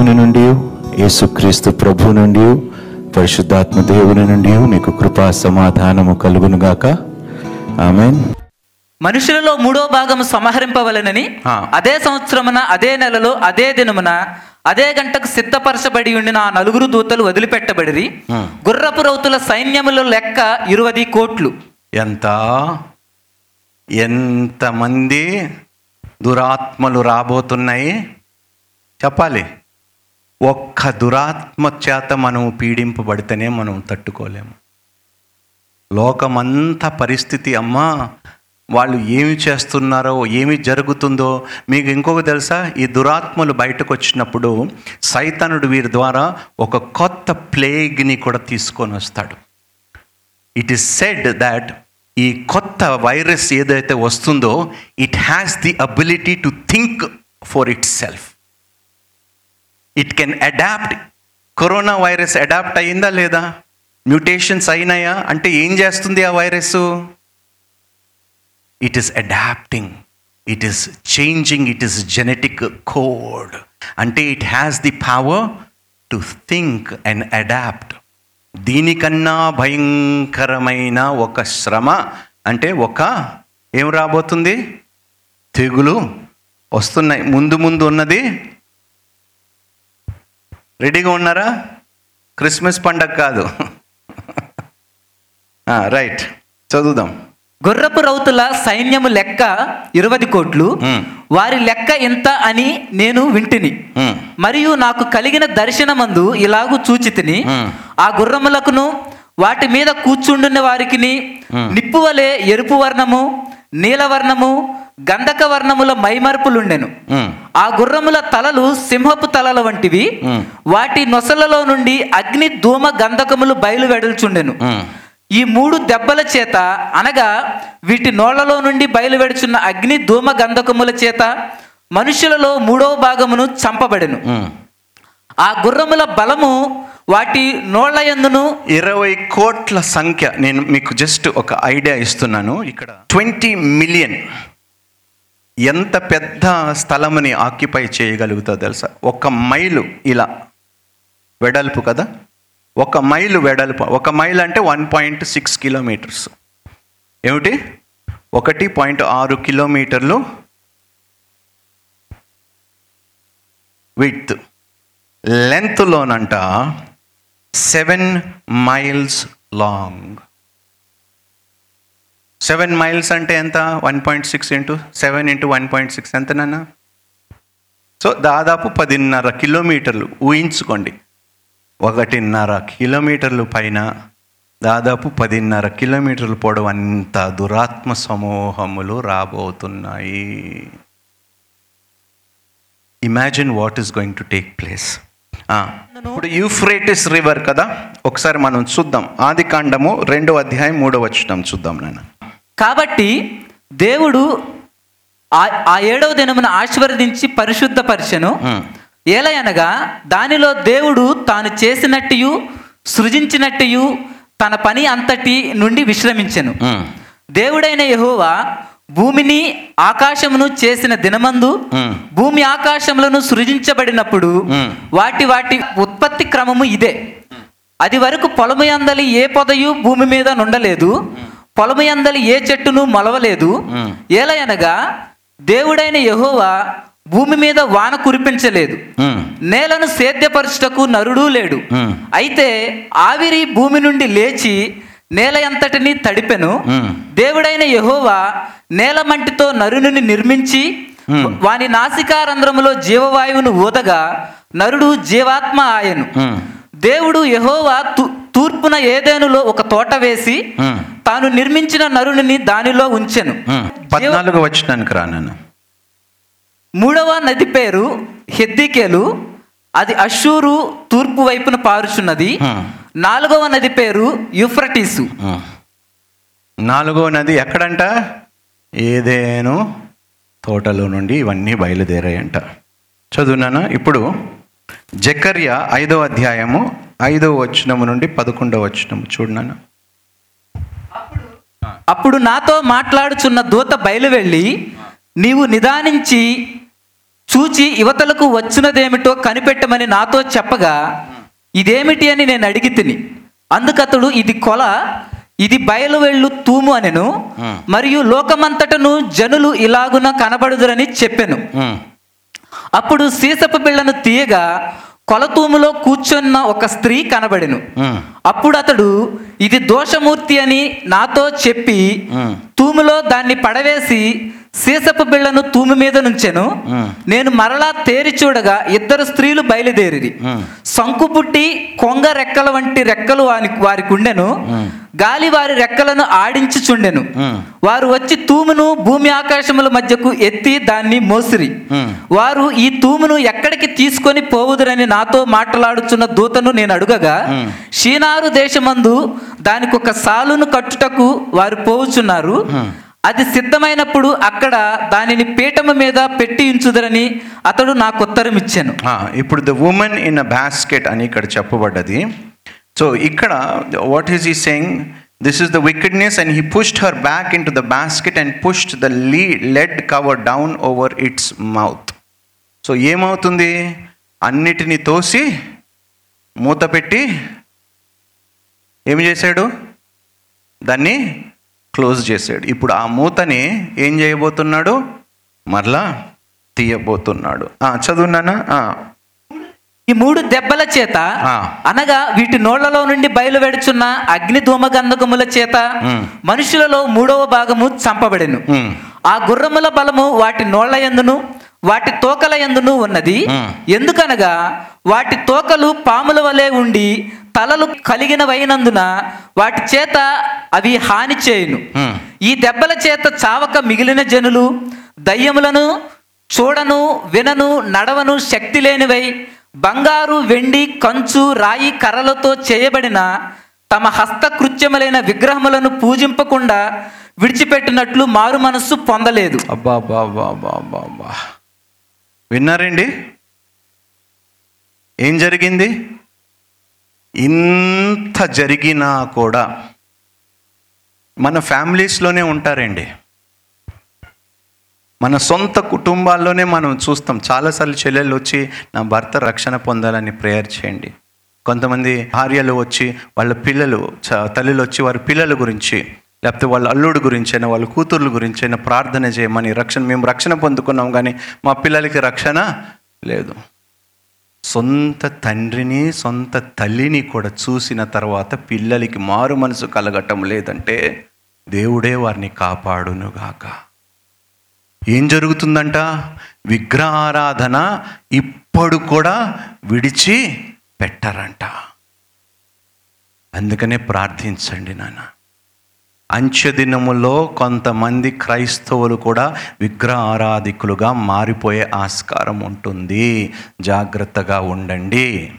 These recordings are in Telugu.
దేవుని నుండి యేసుక్రీస్తు ప్రభు నుండి పరిశుద్ధాత్మ దేవుని నుండి మీకు కృపా సమాధానము కలుగునుగాక ఆమెన్. మనుషులలో మూడో భాగము సంహరింపవలెనని ఆ. అదే సంవత్సరమున అదే నెలలో అదే దినమున అదే గంటకు సిద్ధపరచబడి ఉండిన ఆ నలుగురు దూతలు వదిలిపెట్టబడిరి. ఆ. గుర్రపు రౌతుల సైన్యముల లెక్క ఇరువది కోట్లు. ఎంత? ఎంతమంది దురాత్మలు రాబోతున్నాయి? చెప్పాలి. ఒక్క దురాత్మ చేత మనం పీడింపబడితేనే మనం తట్టుకోలేము. లోకమంతా పరిస్థితి అమ్మా వాళ్ళు ఏమి చేస్తున్నారో ఏమి జరుగుతుందో మీకు ఇంకొక తెలుసా? ఈ దురాత్మలు బయటకు వచ్చినప్పుడు సైతనుడు వీరి ద్వారా ఒక కొత్త ప్లేగ్ని కూడా తీసుకొని వస్తాడు. ఇట్ ఈస్ సెడ్ దాట్ ఈ కొత్త వైరస్ ఏదైతే వస్తుందో it has the ability to think for itself it can adapt corona virus adapt అయిందా లేదా? మ్యూటేషన్స్ అయినాయా? అంటే ఏం చేస్తుంది ఆ virus it is adapting it is changing it is genetic code అంటే it has the power to think and adapt దీనికన్నా భయంకరమైన ఒక శ్రమ అంటే ఒక ఏం రాబోతుంది? తెగులు వస్తున్నాయి. ముందు ముందు ఉన్నది రెడీగా ఉన్నారా? క్రిస్మస్ పండగ కాదు. రైట్. చదువుదాం. గుర్రపు రౌతుల సైన్యము లెక్క ఇరువది కోట్లు. వారి లెక్క ఎంత అని నేను వింటిని. మరియు నాకు కలిగిన దర్శనమందు ఇలాగు చూచి తిని మ్మ్. ఆ గుర్రములకును వాటి మీద కూర్చుండున్న వారికిని నిప్పువలే ఎరుపు వర్ణము. నీలవర్ణము గంధక వర్ణముల మైమర్పులుండెను మ్మ్. ఆ గుర్రముల తలలు సింహపు తలల వంటివి. వాటి నొసలలో నుండి అగ్ని ధూమ గంధకములు బయలు వెడల్చుండెను. ఈ మూడు దెబ్బల చేత అనగా వీటి నోళ్ళలో నుండి బయలువెడుచున్న అగ్ని ధూమ గంధకముల చేత మనుషులలో మూడవ భాగమును చంపబడెను. ఆ గుర్రముల బలము వాటి నోళ్ళ ఎందును? ఇరవై కోట్ల సంఖ్య. నేను మీకు జస్ట్ ఒక ఐడియా ఇస్తున్నాను. ఇక్కడ ట్వంటీ మిలియన్ ఎంత పెద్ద స్థలముని ఆక్యుపై చేయగలుగుతా తెలుసా? ఒక మైలు ఇలా. వెడల్పు కదా? ఒక మైలు వెడల్పు. ఒక మైల్ అంటే వన్ పాయింట్ సిక్స్ కిలోమీటర్స్ ఏమిటి? ఒకటి పాయింట్ ఆరు కిలోమీటర్లు with లెంత్లోనంట seven miles long seven miles అంటే ఎంత? One point six into seven into one point six ఎంతనన్నా so దాదాపు పదిన్నర కిలోమీటర్లు ఊహించుకోండి. ఒకటిన్నర కిలోమీటర్లు పైన దాదాపు పదిన్నర కిలోమీటర్లు పొడవు అంత దురాత్మ సమూహములు రాబోతున్నాయి. Imagine what is going to take place ఇప్పుడు యూఫ్రేటిస్ రివర్ కదా? ఒకసారి మనం చూద్దాం. ఆది కాండము రెండో అధ్యాయం మూడో వచ్చినాం చూద్దాం నాన్న. కాబట్టి దేవుడు ఆ ఏడవ దినమున ఆశీర్వదించి పరిశుద్ధపరిచెను. ఏలయనగా దానిలో దేవుడు తాను చేసినట్టు సృజించినట్టు తన పని అంతటి నుండి విశ్రమించెను. దేవుడైన యెహోవా భూమిని ఆకాశమును చేసిన దినమందు. భూమి ఆకాశములను సృజించబడినప్పుడు. వాటి వాటి ఉత్పత్తి క్రమము ఇదే అది వరకు పొలము యందలి ఏ పొదయు భూమి మీద నుండలేదు పొలము యందలి ఏ చెట్టును మొలవలేదు. ఏలయనగా దేవుడైన యెహోవా భూమి మీద వాన కురిపించలేదు. నేలను సేద్యపరచుటకు నరుడు లేడు. అయితే ఆవిరి భూమి నుండి లేచి నేల అంతటిని తడిపెను. దేవుడైన యెహోవా నేల మంటితో నరుని నిర్మించి. వాని నాసికారంధ్రములో జీవవాయువును ఊదగా నరుడు జీవాత్మ ఆయను. దేవుడు యెహోవా తూర్పున ఏదేనులో ఒక తోట వేసి. తాను నిర్మించిన నరుని దానిలో ఉంచెను. పద్నాలుగు వచ్చినానికి రా నాన్న మూడవ నది పేరు హెద్దికేలు అది అషూరు తూర్పు వైపున పారుచున్నది. నాలుగవ నది పేరు యూఫ్రటీసు. మ్మ్. నాలుగో నది ఎక్కడంట? ఏదేను తోటలో నుండి ఇవన్నీ బయలుదేరాయంట. చదువునానా ఇప్పుడు జకర్య ఐదో అధ్యాయము ఐదో వచనము నుండి పదకొండవ వచనము చూడనానా అప్పుడు నాతో మాట్లాడుచున్న దూత బయలువెళ్ళి నీవు నిదానించి చూచి యువతలకు వచ్చినదేమిటో కనిపెట్టమని నాతో చెప్పగా ఇదేమిటి అని నేను అడిగి తిని అందుకతడు ఇది కొల ఇది బయలు వెళ్ళు తూము అనెను మరియు లోకమంతటను జనులు ఇలాగున కనబడుదురని చెప్పెను. అప్పుడు సీసపు బిళ్ళను తీయగా కొలతూములో కూర్చున్న ఒక స్త్రీ కనబడెను. అప్పుడు అతడు ఇది దోషమూర్తి అని నాతో చెప్పి తూములో దాన్ని పడవేసి సీసపు బిళ్ళను తూము మీద నుంచెను. నేను మరలా తేరి చూడగా ఇద్దరు స్త్రీలు బయలుదేరిరి. ఉమ్, సంకు పుట్టి కొంగ రెక్కల వంటి రెక్కలు వారి వారికి ఉండెను గాలి వారి రెక్కలను ఆడించుచుండెను వారు వచ్చి తూమును భూమి ఆకాశముల మధ్యకు ఎత్తి దాన్ని మోసిరి. వారు ఈ తూమును ఎక్కడికి తీసుకొని పోవుదురని నాతో మాట్లాడుచున్న దూతను నేను అడుగగా. షీనారు దేశమందు దానికి ఒక సాలును కట్టుటకు వారు పోవుచున్నారు. అది సిద్ధమైనప్పుడు అక్కడ దానిని పీఠము మీద పెట్టి ఉంచుదరని అతడు నాకు ఉత్తరం ఇచ్చాను. ఇప్పుడు the women in a basket అని ఇక్కడ చెప్పబడ్డది. సో ఇక్కడ what is he saying this is the wickedness and he pushed her back into the basket and pushed the Lee lead cover down over its mouth so ఏమవుతుంది? అన్నిటినీ తోసి మూత పెట్టి ఏమి చేశాడు? దాన్ని క్లోజ్ చేశాడు. ఇప్పుడు ఆ మూతని ఏం చేయబోతున్నాడు? మరలా తీయబోతున్నాడు. ఆ, చదువున్నానా ఈ మూడు దెబ్బల చేత. అనగా వీటి నోళ్ళలో నుండి బయలువెడుచున్న అగ్ని ధూమగంధకముల చేత మ్. మనుషులలో మూడవ భాగము చంపబడెను. ఆ గుర్రముల బలము వాటి నోళ్ళ యందును వాటి తోకల యందును ఉన్నది. ఎందుకనగా వాటి తోకలు పాముల వలె ఉండి తలలు కలిగినవైనందున వాటి చేత అవి హాని చేయును. ఈ దెబ్బల చేత చావక మిగిలిన జనులు దయ్యములను చూడను వినను నడవను శక్తి లేనివై బంగారు వెండి కంచు రాయి కర్రలతో చేయబడిన తమ హస్తకృత్యములైన విగ్రహములను పూజింపకుండా విడిచిపెట్టినట్లు మారు మనస్సు పొందలేదు. విన్నారండి? ఏం జరిగింది? ఇంత జరిగినా కూడా మన ఫ్యామిలీస్లోనే ఉంటారండి. మన సొంత కుటుంబాల్లోనే మనం చూస్తాం. చాలాసార్లు చెల్లెళ్ళు వచ్చి నా భర్త రక్షణ పొందాలని ప్రేయర్ చేయండి. కొంతమంది భార్యలు వచ్చి వాళ్ళ పిల్లలు చ- వచ్చి వారి పిల్లల గురించి లేకపోతే వాళ్ళ అల్లుడు గురించి అయినా వాళ్ళ కూతుర్ల గురించి అయినా ప్రార్థన చేయమని రక్షణ మేము రక్షణ పొందుకున్నాం కానీ మా పిల్లలకి రక్షణ లేదు. సొంత తండ్రిని సొంత తల్లిని కూడా చూసిన తర్వాత పిల్లలకి మారు మనసు కలగటం లేదంటే దేవుడే వారిని కాపాడునుగాక. ఏం జరుగుతుందంట? విగ్రహారాధన ఇప్పుడు కూడా విడిచి పెట్టరంట. అందుకనే ప్రార్థించండి నాన్న. అంచెదినములో కొంతమంది క్రైస్తవులు కూడా విగ్రహ ఆరాధికులుగా మారిపోయే ఆస్కారం ఉంటుంది. జాగ్రత్తగా ఉండండి.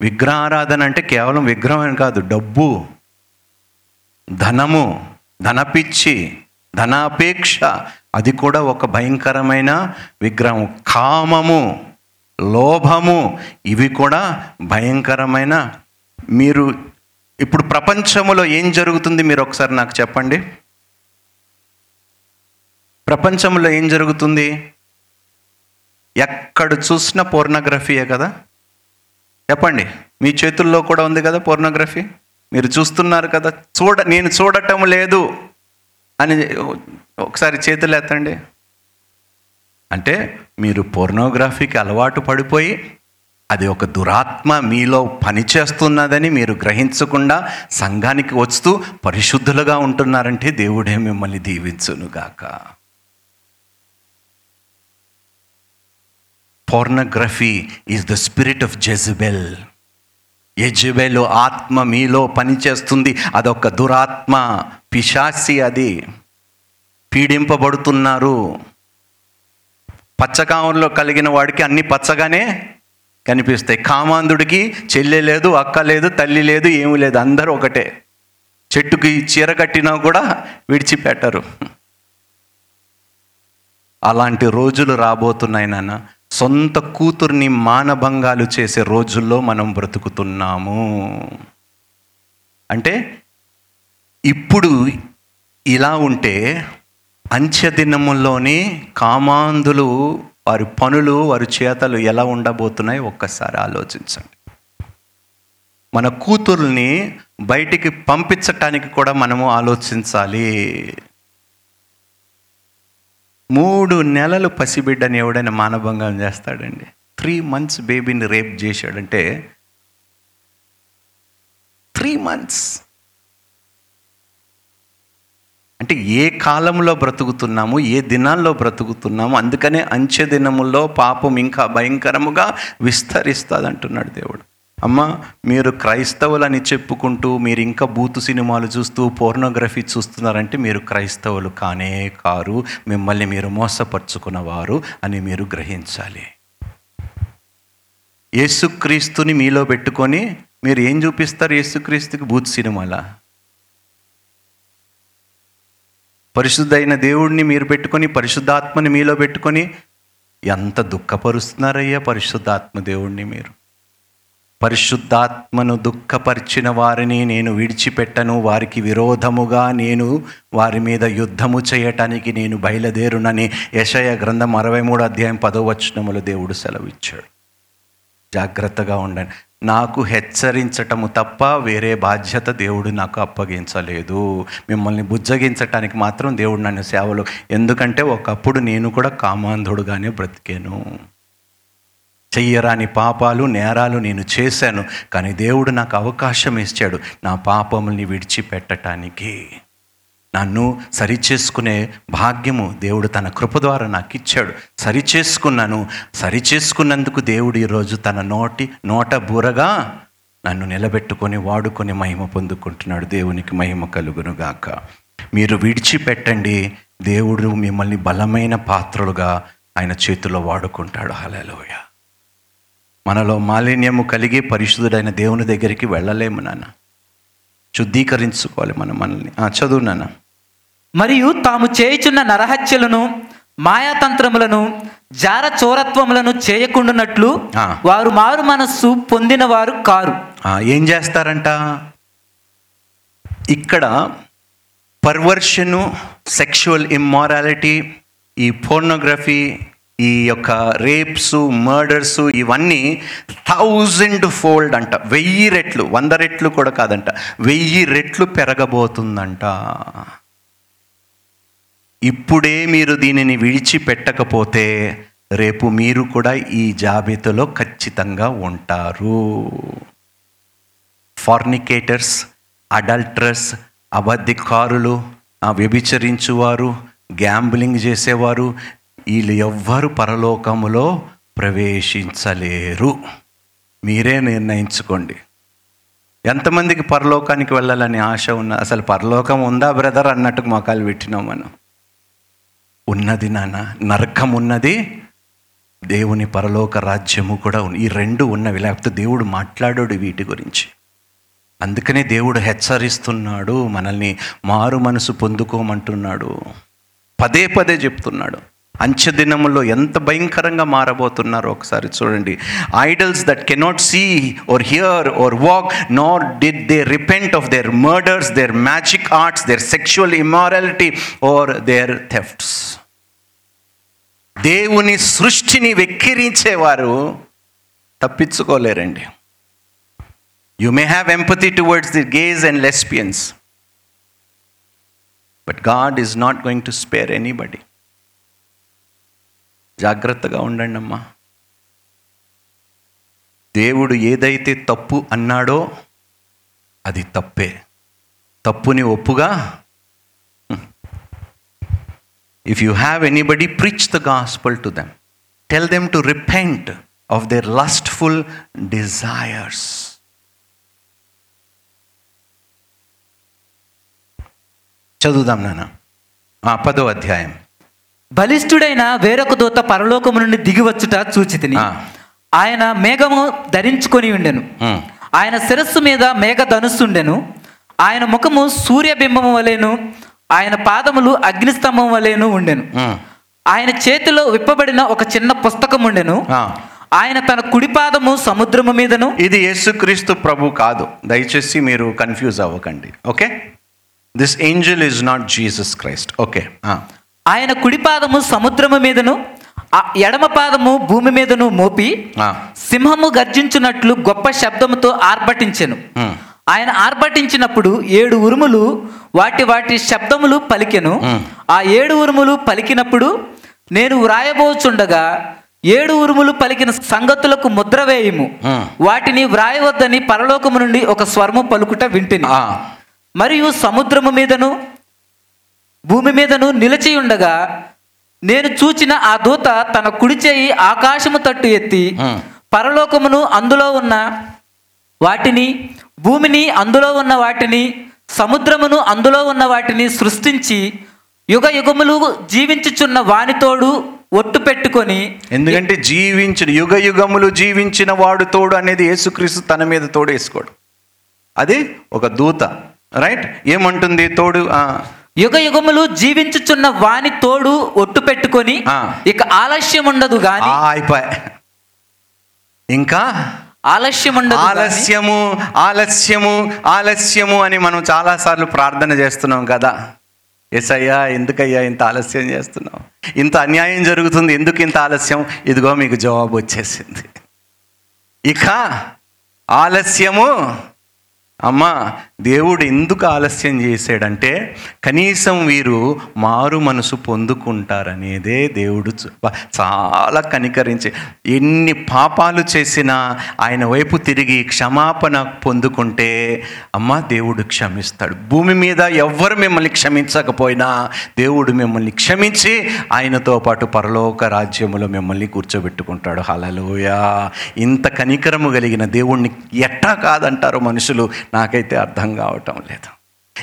విగ్రహారాధన అంటే కేవలం విగ్రహం కాదు డబ్బు ధనము ధనపిచ్చి ధనాపేక్ష అది కూడా ఒక భయంకరమైన విగ్రహం కామము లోభము ఇవి కూడా భయంకరమైన మీరు ఇప్పుడు ప్రపంచంలో ఏం జరుగుతుంది? మీరు ఒకసారి నాకు చెప్పండి. ప్రపంచంలో ఏం జరుగుతుంది? ఎక్కడ చూసినా పోర్నోగ్రఫీయే కదా? చెప్పండి. మీ చేతుల్లో కూడా ఉంది కదా పోర్నోగ్రఫీ? మీరు చూస్తున్నారు కదా? చూడ నేను చూడటం లేదు అని ఒకసారి చేతులు ఎత్తండి. అంటే మీరు పోర్నోగ్రఫీకి అలవాటు పడిపోయి అది ఒక దురాత్మ మీలో పనిచేస్తున్నదని మీరు గ్రహించకుండా సంఘానికి వస్తూ పరిశుద్ధులుగా ఉంటున్నారంటే దేవుడే మిమ్మల్ని దీవించునుగాక. Pornography is the spirit of Jezebel యజబెలు ఆత్మ మీలో పనిచేస్తుంది. అదొక దురాత్మ పిశాసి అది. పీడింపబడుతున్నారు. పచ్చకామంలో కలిగిన వాడికి అన్ని పచ్చగానే కనిపిస్తాయి కామాంధుడికి చెల్లె లేదు అక్క లేదు తల్లి లేదు ఏమీ లేదు అందరూ ఒకటే. చెట్టుకి చీర కట్టినా కూడా విడిచిపెట్టరు. అలాంటి రోజులు రాబోతున్నాయి నాన్న. సొంత కూతుర్ని మానభంగాలు చేసే రోజుల్లో మనం బ్రతుకుతున్నాము. అంటే ఇప్పుడు ఇలా ఉంటే అంత్యదినముల్లోని కామాంధులు వారి పనులు వారి చేతలు ఎలా ఉండబోతున్నాయి ఒక్కసారి ఆలోచించండి. మన కూతుర్ని బయటికి పంపించటానికి కూడా మనము ఆలోచించాలి. మూడు నెలలు పసిబిడ్డని ఎవడైనా మానభంగం చేస్తాడండి. త్రీ మంత్స్ బేబీని రేప్ చేశాడంటే త్రీ మంత్స్ అంటే ఏ కాలంలో బ్రతుకుతున్నాము ఏ దినాల్లో బ్రతుకుతున్నాము అందుకనే అంచె దినముల్లో పాపం ఇంకా భయంకరముగా విస్తరిస్తుంది అంటున్నాడు దేవుడు. అమ్మ మీరు క్రైస్తవులని చెప్పుకుంటూ మీరు ఇంకా బూతు సినిమాలు చూస్తూ పోర్నోగ్రఫీ చూస్తున్నారంటే మీరు క్రైస్తవులు కానే కారు మిమ్మల్ని మీరు మోసపరుచుకున్నవారు అని మీరు గ్రహించాలి. యేసుక్రీస్తుని మీలో పెట్టుకొని మీరు ఏం చూపిస్తారు యేసుక్రీస్తుకి? బూత్ సినిమాలా? పరిశుద్ధైన దేవుడిని మీరు పెట్టుకొని పరిశుద్ధాత్మని మీలో పెట్టుకొని ఎంత దుఃఖపరుస్తున్నారయ్యా పరిశుద్ధాత్మ దేవుణ్ణి మీరు. పరిశుద్ధాత్మను దుఃఖపరిచిన వారిని నేను విడిచిపెట్టను వారికి విరోధముగా నేను వారి మీద యుద్ధము చేయటానికి నేను బయలుదేరునని యశయ గ్రంథం అరవై మూడు అధ్యాయం పదో వచనములు దేవుడు సెలవిచ్చాడు. జాగ్రత్తగా ఉండండి. నాకు హెచ్చరించటము తప్ప వేరే బాధ్యత దేవుడు నాకు అప్పగించలేదు. మిమ్మల్ని బుజ్జగించటానికి మాత్రం దేవుడు నన్ను సేవలు. ఎందుకంటే ఒకప్పుడు నేను కూడా కామాంధుడుగానే బ్రతికాను. చెయ్యరాని పాపాలు నేరాలు నేను చేశాను. కానీ దేవుడు నాకు అవకాశం ఇచ్చాడు నా పాపముల్ని విడిచిపెట్టడానికి నన్ను సరిచేసుకునే భాగ్యము దేవుడు తన కృప ద్వారా నాకు ఇచ్చాడు. సరిచేసుకున్నాను. సరిచేసుకున్నందుకు దేవుడు ఈరోజు తన నోటి నోట బూరగా నన్ను నిలబెట్టుకొని వాడుకొని మహిమ పొందుకుంటున్నాడు. దేవునికి మహిమ కలుగునుగాక మీరు విడిచిపెట్టండి. దేవుడు మిమ్మల్ని బలమైన పాత్రలుగా ఆయన చేతిలో వాడుకుంటాడు. హలలోయ మనలో మాలిన్యము కలిగి పరిశుద్ధుడైన దేవుని దగ్గరికి వెళ్ళలేము నాన్న. శుద్ధీకరించుకోవాలి మనం మనల్ని. చదువు నాన్న. మరియు తాము చేయుచున్న నరహత్యలను మాయాతంత్రములను జార చోరత్వములను చేయకుండానట్లు. వారు మారు మనస్సు పొందిన వారు కారు ఏం చేస్తారంట? ఇక్కడ పర్వర్షను సెక్షువల్ ఇమ్మారాలిటీ ఈ పోర్నోగ్రఫీ ఈ యొక్క రేప్స్ మర్డర్స్ ఇవన్నీ థౌజండ్ ఫోల్డ్ అంట. వెయ్యి రెట్లు వంద రెట్లు కూడా కాదంట. వెయ్యి రెట్లు పెరగబోతుందంట. ఇప్పుడే మీరు దీనిని విడిచిపెట్టకపోతే రేపు మీరు కూడా ఈ జాబితాలో ఖచ్చితంగా ఉంటారు. ఫార్నికేటర్స్ అడల్ట్రస్ అబద్ధికారులు వ్యభిచరించువారు గ్యాంబ్లింగ్ చేసేవారు వీళ్ళు ఎవ్వరు పరలోకములో ప్రవేశించలేరు. మీరే నిర్ణయించుకోండి. ఎంతమందికి పరలోకానికి వెళ్ళాలని ఆశ ఉన్న అసలు పరలోకం ఉందా బ్రదర్ అన్నట్టుకు మొక్కలు పెట్టినాం మనం. ఉన్నది నాన్న నరకం ఉన్నది దేవుని పరలోక రాజ్యము కూడా ఉంది ఈ రెండు ఉన్నవి లేకపోతే దేవుడు మాట్లాడాడు వీటి గురించి. అందుకనే దేవుడు హెచ్చరిస్తున్నాడు మనల్ని మారు మనసు పొందుకోమంటున్నాడు. పదే పదే చెప్తున్నాడు. అంచెదినములో ఎంత భయంకరంగా మారబోతున్నారో ఒకసారి చూడండి. Idols that cannot see or hear or walk nor did they repent of their murders their magic arts their sexual immorality or their thefts దేవుని సృష్టిని వెక్కిరించేవారు తప్పించుకోలేరండి. You may have empathy towards the gays and lesbians but God is not going to spare anybody జాగ్రత్తగా ఉండండి అమ్మా దేవుడు ఏదైతే తప్పు అన్నాడో అది తప్పే. తప్పుని ఒప్పుగా? If you have anybody preach the gospel to them tell them to repent of their lustful desires చదువుదాం నాన్న. పదో అధ్యాయం. బలిష్ఠుడైన వేరొక దూత పరలోకము నుండి దిగివచ్చుట చూచితిని. ఆయన మేఘము ధరించుకొని ఉండెను. ఆయన శిరస్సు మీద మేఘ ధనుస్సుండెను ఆయన ముఖము సూర్యబింబము వలెను ఆయన పాదములు అగ్నిస్తంభం వలెను ఉండెను. ఆయన చేతిలో విప్పబడిన ఒక చిన్న పుస్తకం ఉండెను. ఆయన తన కుడి పాదము సముద్రము మీదను. ఇది యేసుక్రీస్తు ప్రభు కాదు. దయచేసి మీరు కన్ఫ్యూజ్ అవ్వకండి. Okay? This angel is not Jesus Christ okay. ఆయన కుడి పాదము సముద్రము మీదను ఆ ఎడమ పాదము భూమి మీదను మోపి సింహము గర్జించున్నట్లు గొప్ప శబ్దముతో ఆర్భటించెను. ఆయన ఆర్భటించినప్పుడు ఏడు ఉరుములు వాటి వాటి శబ్దములు పలికెను. ఆ ఏడు ఉరుములు పలికినప్పుడు నేను వ్రాయబోచుండగా ఏడు ఉరుములు పలికిన సంగతులకు ముద్ర వేయము. వాటిని వ్రాయవద్దని పరలోకము నుండి ఒక స్వరము పలుకుట వింటిని. మరియు సముద్రము మీదను భూమి మీదను నిలిచి ఉండగా నేను చూచిన ఆ దూత తన కుడి చేయి ఆకాశము తట్టు ఎత్తి. పరలోకమును అందులో ఉన్న వాటిని భూమిని అందులో ఉన్న వాటిని సముద్రమును అందులో ఉన్న వాటిని సృష్టించి యుగ యుగములు జీవించుచున్న వానితోడు ఒట్టు పెట్టుకొని ఎందుకంటే జీవించిన యుగ యుగములు జీవించిన వాడు తోడు అనేది యేసుక్రీస్తు తన మీద తోడు వేసుకోడు అది ఒక దూత రైట్? ఏమంటుంది తోడు? యుగ యుగములు జీవించుచున్న వాని తోడు ఒట్టు పెట్టుకొని. ఇక ఆలస్యం ఉండదు గాని అయిపోయా. ఇంకా? ఆలస్యం ఉండదు ఆలస్యము ఆలస్యము ఆలస్యము అని మనం చాలాసార్లు ప్రార్థన చేస్తున్నాం కదా. ఎస్ అయ్యా ఎందుకయ్యా ఇంత ఆలస్యం చేస్తున్నావు? ఇంత అన్యాయం జరుగుతుంది ఎందుకు ఇంత ఆలస్యం? ఇదిగో మీకు జవాబు వచ్చేసింది. ఇక ఆలస్యము అమ్మా దేవుడు ఎందుకు ఆలస్యం చేశాడంటే కనీసం వీరు మారు మనసు పొందుకుంటారనేదే దేవుడు చాలా కనికరించి. ఎన్ని పాపాలు చేసినా ఆయన వైపు తిరిగి క్షమాపణ పొందుకుంటే అమ్మా దేవుడు క్షమిస్తాడు. భూమి మీద ఎవ్వరు మిమ్మల్ని క్షమించకపోయినా దేవుడు మిమ్మల్ని క్షమించి ఆయనతో పాటు పరలోక రాజ్యములో మిమ్మల్ని కూర్చోబెట్టుకుంటాడు. హలలోయ ఇంత కనికరము కలిగిన దేవుణ్ణి ఎట్టా కాదంటారో మనుషులు. నాకైతే అర్థం కావటం లేదు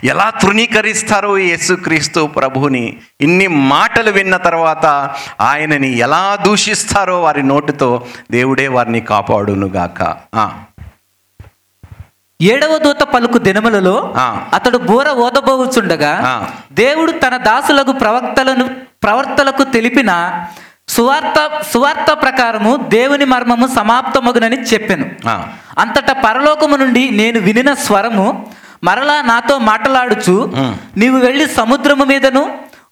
ఎలా తృణీకరిస్తారో యేసుక్రీస్తు ప్రభుని ఇన్ని మాటలు విన్న తర్వాత ఆయనని ఎలా దూషిస్తారో వారి నోటితో దేవుడే వారిని కాపాడునుగాక ఆ, ఏడవ దూత పలుకు దినములలో ఆ. అతడు బూర ఓదబోచుండగా. దేవుడు తన దాసులకు ప్రవక్తలను ప్రవర్తలకు తెలిపిన సువార్త సువార్త ప్రకారము దేవుని మర్మము సమాప్తమగునని చెప్పెను అంతటా పరలోకము నుండి నేను వినిన స్వరము మరలా నాతో మాటలాడుచు. నీవు వెళ్ళి సముద్రము మీదను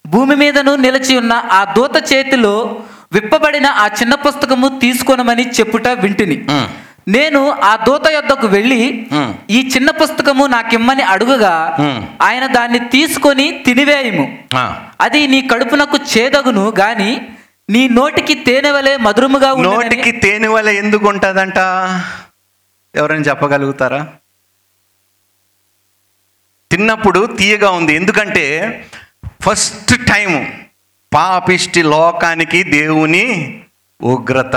భూమి మీదను నిలిచి ఉన్న ఆ దూత చేతిలో విప్పబడిన ఆ చిన్న పుస్తకము తీసుకొనమని చెప్పుట వింటిని నేను ఆ దూత యొద్దకు వెళ్ళి. ఈ చిన్న పుస్తకము నాకిమ్మని అడుగుగా. ఆయన దాన్ని తీసుకొని తినివేయము. అది నీ కడుపునకు చేదగును గాని నీ నోటికి తేనె వలె మధురముగా నోటికి తేనె వలె ఎందుకు ఉంటుందంట? ఎవరైనా చెప్పగలుగుతారా? తిన్నప్పుడు తీయగా ఉంది. ఎందుకంటే ఫస్ట్ టైం పాపిష్టి లోకానికి దేవుని ఉగ్రత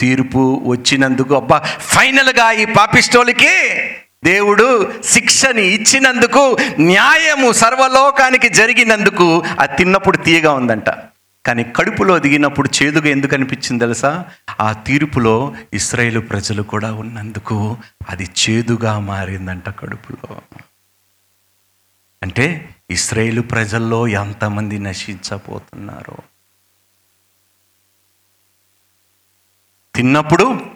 తీర్పు వచ్చినందుకు అబ్బా ఫైనల్గా ఈ పాపిష్టోళ్ళకి దేవుడు శిక్షని ఇచ్చినందుకు న్యాయము సర్వలోకానికి జరిగినందుకు అది తిన్నప్పుడు తీయగా ఉందంట. కానీ కడుపులో దిగినప్పుడు చేదుగా ఎందుకు అనిపించింది తెలుసా? ఆ తీర్పులో ఇస్రాయేల్ ప్రజలు కూడా ఉన్నందుకు అది చేదుగా మారిందంట కడుపులో. అంటే ఇస్రాయేల్ ప్రజల్లో ఎంతమంది నశించబోతున్నారు. తిన్నప్పుడు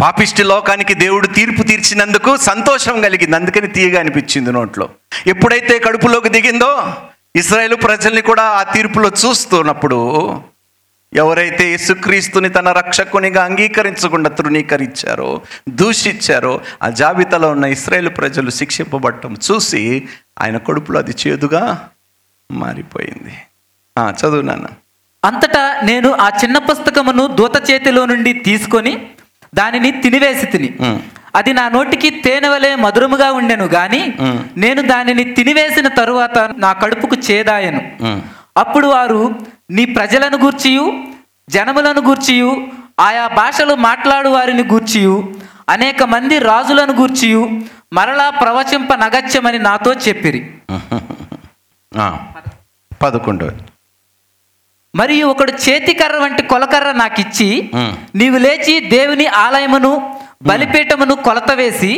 పాపిష్టి లోకానికి దేవుడు తీర్పు తీర్చినందుకు సంతోషం కలిగింది. అందుకని తీయగా అనిపించింది నోట్లో. ఎప్పుడైతే కడుపులోకి దిగిందో ఇస్రాయేలు ప్రజల్ని కూడా ఆ తీర్పులో చూస్తున్నప్పుడు ఎవరైతే యేసుక్రీస్తుని తన రక్షకునిగా అంగీకరించకుండా తృణీకరించారో దూషించారో ఆ జాబితాలో ఉన్న ఇస్రాయేల్ ప్రజలు శిక్షింపబడటం చూసి ఆయన కడుపులో అది చేదుగా మారిపోయింది. చదువు నాన్న. అంతటా నేను ఆ చిన్న పుస్తకమును దూత చేతిలో నుండి తీసుకొని దానిని తినివేసి తిని. అది నా నోటికి తేనెవలే మధురముగా ఉండెను గాని. నేను దానిని తినివేసిన తరువాత నా కడుపుకు చేదాయను. అప్పుడు వారు నీ ప్రజలను గూర్చియు జనములను గూర్చియు ఆయా భాషలు మాట్లాడు వారిని గూర్చియు అనేక మంది రాజులను గూర్చియు మరలా ప్రవచింప నగత్యమని నాతో చెప్పిరి. పదకొండు. మరియు ఒకడు చేతికర్ర వంటి కొలకర్ర నాకిచ్చి నీవు లేచి దేవుని ఆలయమును బలిపీఠమును కొలత వేసి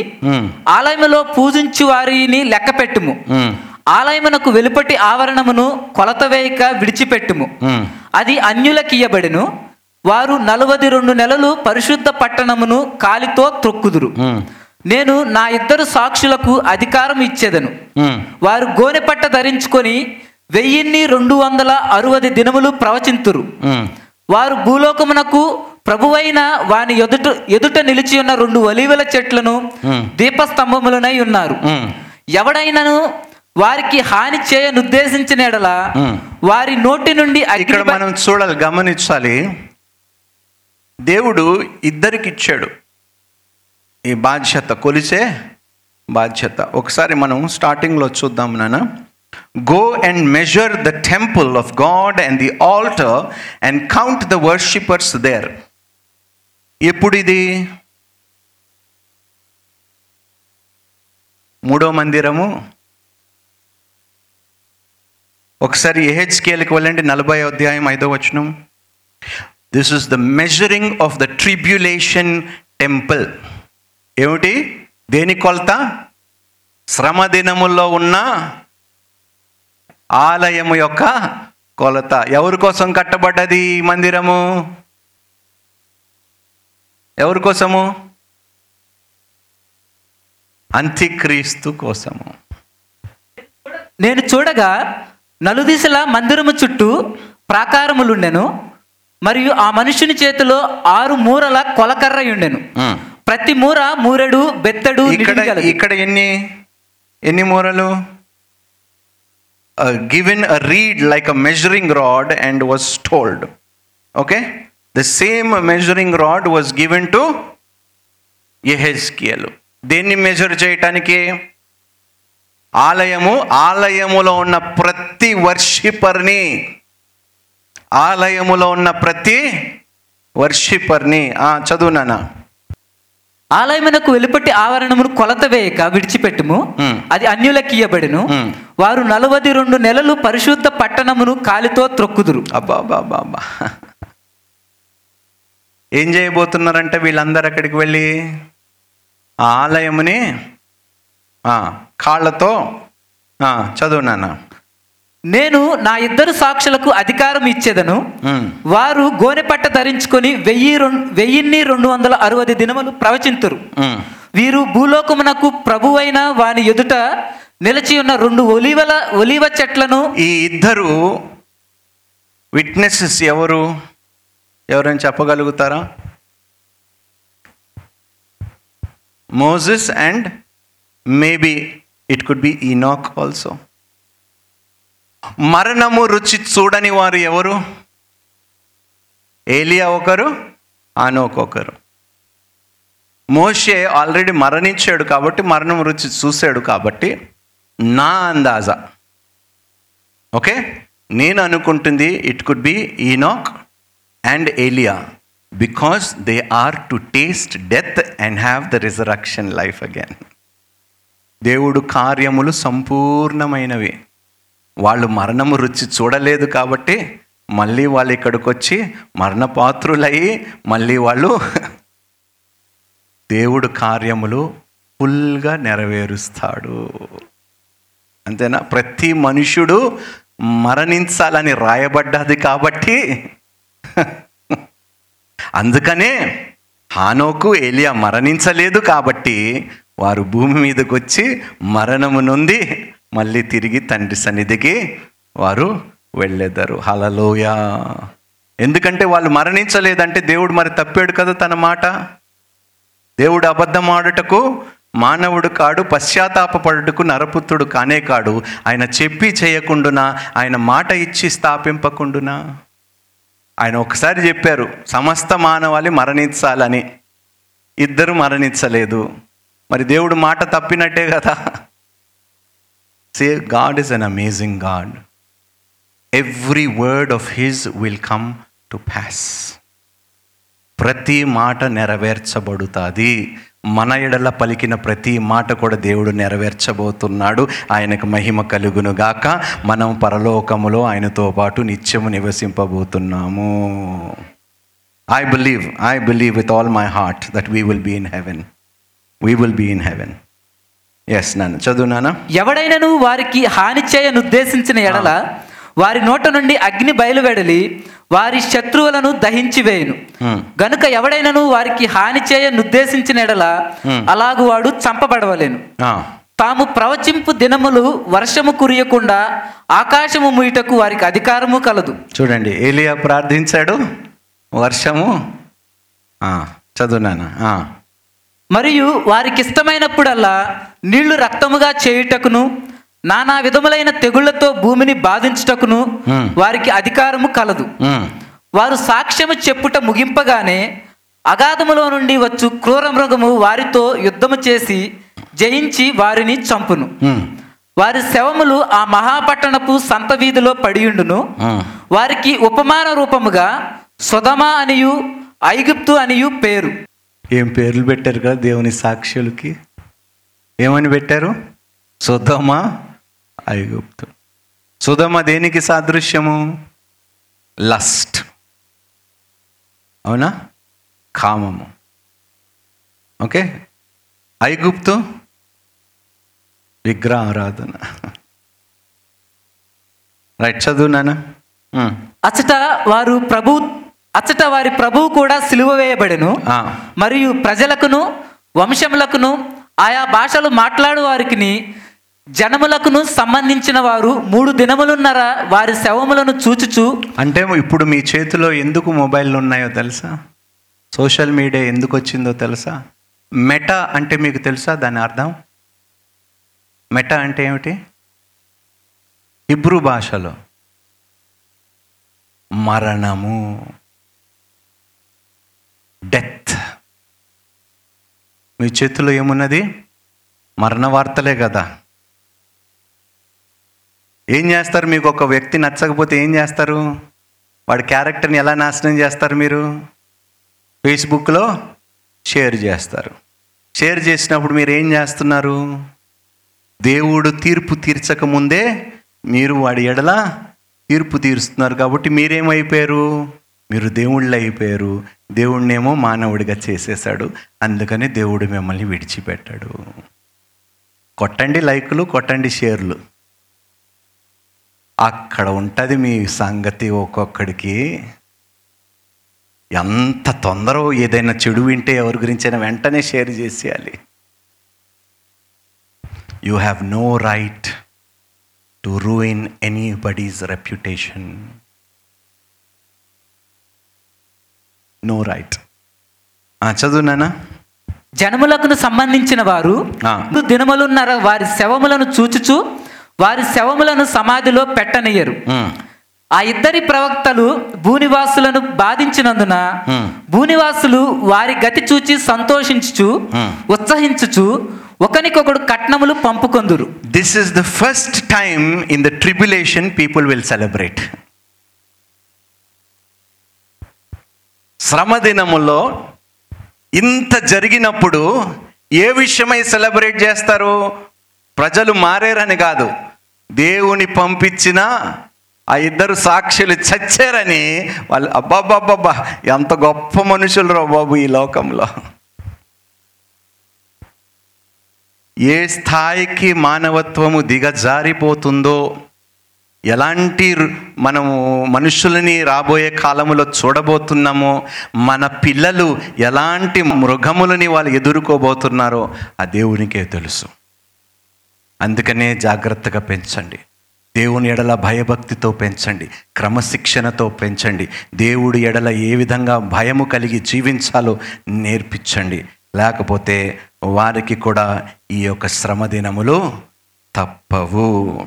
ఆలయములో పూజించు వారిని లెక్కపెట్టుము. ఉమ్, ఆలయమునకు వెలుపటి ఆవరణమును కొలత వేయక విడిచిపెట్టుము. అది అన్యులకియ్యబడెను. వారు నలవది రెండు నెలలు పరిశుద్ధ పట్టణమును కాలితో త్రొక్కుదురు. నేను నా ఇద్దరు సాక్షులకు అధికారం ఇచ్చేదను. వారు గోనెపట్ట ధరించుకొని వెయ్యిన్ని రెండు వందల అరవది దినములు ప్రవచింతురు. వారు భూలోకమునకు ప్రభువైన వాని ఎదుట ఎదుట నిలిచి ఉన్న రెండు ఒలీవల చెట్లను. దీపస్తంభములనై ఉన్నారు. ఎవడైనను వారికి హాని చేయనుద్దేశించిన ఎడల Hmm. వారి నోటి నుండి ఇక్కడ మనం చూడాలి గమనించాలి. దేవుడు ఇద్దరికి ఇచ్చాడు ఈ బాధ్యత కొలిసే బాధ్యత. ఒకసారి మనం స్టార్టింగ్లో చూద్దాం నాన్న. Go and measure the temple of God and the altar and count the worshippers there ఎప్పుడు ఇది మూడో మందిరము. ఒకసారి ఏహెచ్కేల్కి వెళ్ళండి నలభై అధ్యాయం ఐదో వచనం. This is the measuring of the tribulation temple ఏమిటి? దేని కొలత? శ్రమ దినముల్లో ఉన్న ఆలయము యొక్క కొలత. ఎవరి కోసం కట్టబడ్డది ఈ మందిరము? ఎవరి కోసము? అంత్యక్రీస్తు కోసము. నేను చూడగా నలుదిశల మందిరము చుట్టూ ప్రాకారములుండెను మరియు ఆ మనుషుని చేతిలో ఆరు మూరల కొలకర్ర ఉండెను. ప్రతి మూర మూరెడు బెత్తడు ఇక్కడ. ఇక్కడ ఎన్ని ఎన్ని మూరలు? Given reed like a measuring rod and was told okay the same measuring rod was given to Ezekiel దేన్ని మెజర్ చేయటానికి? ఆలయము ఆలయములో ఉన్న ప్రతి వర్షిపర్ని ఆలయములో ఉన్న ప్రతి వర్షిపర్ని చదువు నాన్న. ఆలయమునకు వెలుపటి ఆవరణమును కొలత వేయక విడిచిపెట్టుము. అది అన్యులకి ఇయ్యబడిను. వారు నలవది రెండు నెలలు పరిశుద్ధ పట్టణమును కాలితో త్రొక్కుదురు. అబ్బా అబ్బా అబ్బా. ఏం చేయబోతున్నారంటే వీళ్ళందరూ అక్కడికి వెళ్ళి ఆ ఆలయముని కాళ్ళతో చదువు నాన్న. నేను నా ఇద్దరు సాక్షులకు అధికారం ఇచ్చేదను. వారు గోనెపట్ట ధరించుకొని వెయ్యి రెండు వెయ్యిన్ని రెండు వందల అరవై దినములు ప్రవచింతురు. వీరు భూలోకమునకు ప్రభువైన వాని ఎదుట నిలిచి ఉన్న రెండు ఒలివల ఒలివ చెట్లను ఈ ఇద్దరు విట్నెసెస్ ఎవరు? ఎవరైనా చెప్పగలుగుతారా? Moses and maybe it could be Enoch also మరణము రుచి చూడని వారు ఎవరు? ఏలియా ఒకరు ఆనోక్ ఒకరు. మోషే ఆల్రెడీ మరణించాడు కాబట్టి మరణం రుచి చూశాడు కాబట్టి నా అందాజా. ఓకే? నేను అనుకుంటుంది it could be Enoch and Elijah because they are to taste death and have the resurrection life again దేవుడు కార్యములు సంపూర్ణమైనవి. వాళ్ళు మరణము రుచి చూడలేదు కాబట్టి మళ్ళీ వాళ్ళు ఇక్కడికి వచ్చి మరణపాత్రులయ్యి మళ్ళీ వాళ్ళు దేవుడు కార్యములు ఫుల్గా నెరవేరుస్తాడు. అంతేనా? ప్రతి మనుషుడు మరణించాలని రాయబడ్డది కాబట్టి అందుకనే హానోకు ఏలియా మరణించలేదు కాబట్టి వారు భూమి మీదకి వచ్చి మరణము నుండి మళ్ళీ తిరిగి తండ్రి సన్నిధికి వారు వెళ్ళేదారు. హలలోయ ఎందుకంటే వాళ్ళు మరణించలేదంటే దేవుడు మరి తప్పాడు కదా తన మాట? దేవుడు అబద్ధం ఆడుటకు మానవుడు కాడు పశ్చాత్తాపడుటకు నరపుత్రుడు కానే కాడు. ఆయన చెప్పి చేయకుండునా? ఆయన మాట ఇచ్చి స్థాపింపకుండునా? ఆయన ఒకసారి చెప్పారు సమస్త మానవాళి మరణించాలని. ఇద్దరు మరణించలేదు. మరి దేవుడు మాట తప్పినట్టే కదా. Say God is an amazing God every word of his will come to pass ప్రతి మాట నెరవేర్చబడుతుంది. మన ఎడల పలికిన ప్రతి మాట కూడా దేవుడు నెరవేర్చబోతున్నాడు. ఆయనకు మహిమ కలుగును గాక. మనం పరలోకములో ఆయనతో పాటు నిత్యము నివసింపబోతున్నాము. I believe I believe with all my heart that we will be in heaven we will be in heaven yes నాన్న చదువు నాన్న ఎవడైనను వారికి హాని చేయనుద్దేశించిన ఎడల వారి నోట నుండి అగ్ని బయలువెడలి వారి శత్రువులను దహించి వేయును. గనుక ఎవడైనను వారికి హాని చేయనుద్దేశించిన ఎడల Hmm. అలాగు వాడు చంపబడవలేను. తాము ప్రవచింపు దినములు వర్షము కురియకుండా ఆకాశము ముయిటకు వారికి అధికారము కలదు. చూడండి ఏలియా ప్రార్థించాడు? వర్షము? చదువు మరియు వారికి ఇష్టమైనప్పుడల్లా నీళ్ళు రక్తముగా చేయుటకును నానా విధములైన తెగుళ్ళతో భూమిని బాధించుటకును. వారికి అధికారము కలదు. వారు సాక్ష్యము చెప్పుట ముగింపగానే అగాధములో నుండి వచ్చు క్రూర మృగము వారితో యుద్ధము చేసి జయించి వారిని చంపును. వారి శవములు ఆ మహాపట్టణపు సంత వీధిలో పడియుండును. వారికి ఉపమాన రూపముగా సుధమ అనియు ఐగుప్తు అనియు పేరు. ఏం పేర్లు పెట్టారు కదా దేవుని సాక్షులకి ఏమని పెట్టారు? సుధమ ఐగుప్తు సుధమ దేనికి సాదృశ్యము? లస్ట్ అవునా? కామము. ఓకే? ఐగుప్తు? విగ్రహ ఆరాధన రైట్ చదువు నాన్న. ఉమ్. అచట వారు ప్రభు అచట వారి ప్రభువు కూడా సిలువ వేయబడెను. మరియు ప్రజలకును వంశములకును ఆయా భాషలు మాట్లాడు వారికి జనములకును సంబంధించిన వారు మూడు దినములున్నర వారి శవములను చూచుచు. అంటే ఇప్పుడు మీ చేతిలో ఎందుకు మొబైల్ ఉన్నాయో తెలుసా? సోషల్ మీడియా ఎందుకు వచ్చిందో తెలుసా? మెటా అంటే మీకు తెలుసా దాని అర్థం? మెటా అంటే ఏమిటి? హిబ్రూ భాషలో మరణము డెత్. మీ చేతిలో ఏమున్నది? మరణ వార్తలే కదా. ఏం చేస్తారు? మీకు ఒక వ్యక్తి నచ్చకపోతే ఏం చేస్తారు? వాడి క్యారెక్టర్ని ఎలా నాశనం చేస్తారు మీరు? ఫేస్బుక్లో షేర్ చేస్తారు. షేర్ చేసినప్పుడు మీరు ఏం చేస్తున్నారు? దేవుడు తీర్పు తీర్చక ముందే మీరు వాడి ఎడల తీర్పు తీరుస్తున్నారు కాబట్టి మీరేమైపోయారు? మీరు దేవుళ్ళు అయిపోయారు. దేవుణ్ణేమో మానవుడిగా చేసేసాడు అందుకని దేవుడు మిమ్మల్ని విడిచిపెట్టాడు. కొట్టండి లైకులు కొట్టండి షేర్లు. అక్కడ ఉంటుంది మీ సంగతి ఒక్కొక్కడికి. ఎంత తొందర ఏదైనా చెడు వింటే ఎవరి గురించైనా వెంటనే షేర్ చేసేయాలి. You have no right to ruin anybody's reputation no right చదువు నాన్న. జనములకును సంబంధించిన వారు దినములున్నర వారి శవములను చూచుచు వారి శవములను సమాధిలో పెట్టనియ్యరు. ఉమ్, ఆ ఇద్దరి ప్రవక్తలు భూనివాసులను బాధించినందున. భూనివాసులు వారి గతి చూచి సంతోషించుచు. ఉత్సహించుచు ఒకనికొకడు కట్నములు పంపుకొందురు. This is the first time in the tribulation people will celebrate శ్రమ దినములో ఇంత జరిగినప్పుడు ఏ విషయమై సెలబ్రేట్ చేస్తారు? ప్రజలు మారేరని కాదు. దేవుని పంపించిన ఆ ఇద్దరు సాక్షులు చచ్చారని వాళ్ళు అబ్బాబ్బాబ్బా ఎంత గొప్ప మనుషులు రా బాబు ఈ లోకంలో. ఏ స్థాయికి మానవత్వము దిగజారిపోతుందో ఎలాంటి మనము మనుషులని రాబోయే కాలంలో చూడబోతున్నామో మన పిల్లలు ఎలాంటి మృగములని వాళ్ళు ఎదుర్కోబోతున్నారో ఆ దేవునికే తెలుసు. అందుకనే జాగ్రత్తగా పెంచండి. దేవుని ఎడల భయభక్తితో పెంచండి. క్రమశిక్షణతో పెంచండి. దేవుడి ఎడల ఏ విధంగా భయము కలిగి జీవించాలో నేర్పించండి. లేకపోతే వారికి కూడా ఈ యొక్క శ్రమ దినములు తప్పవు.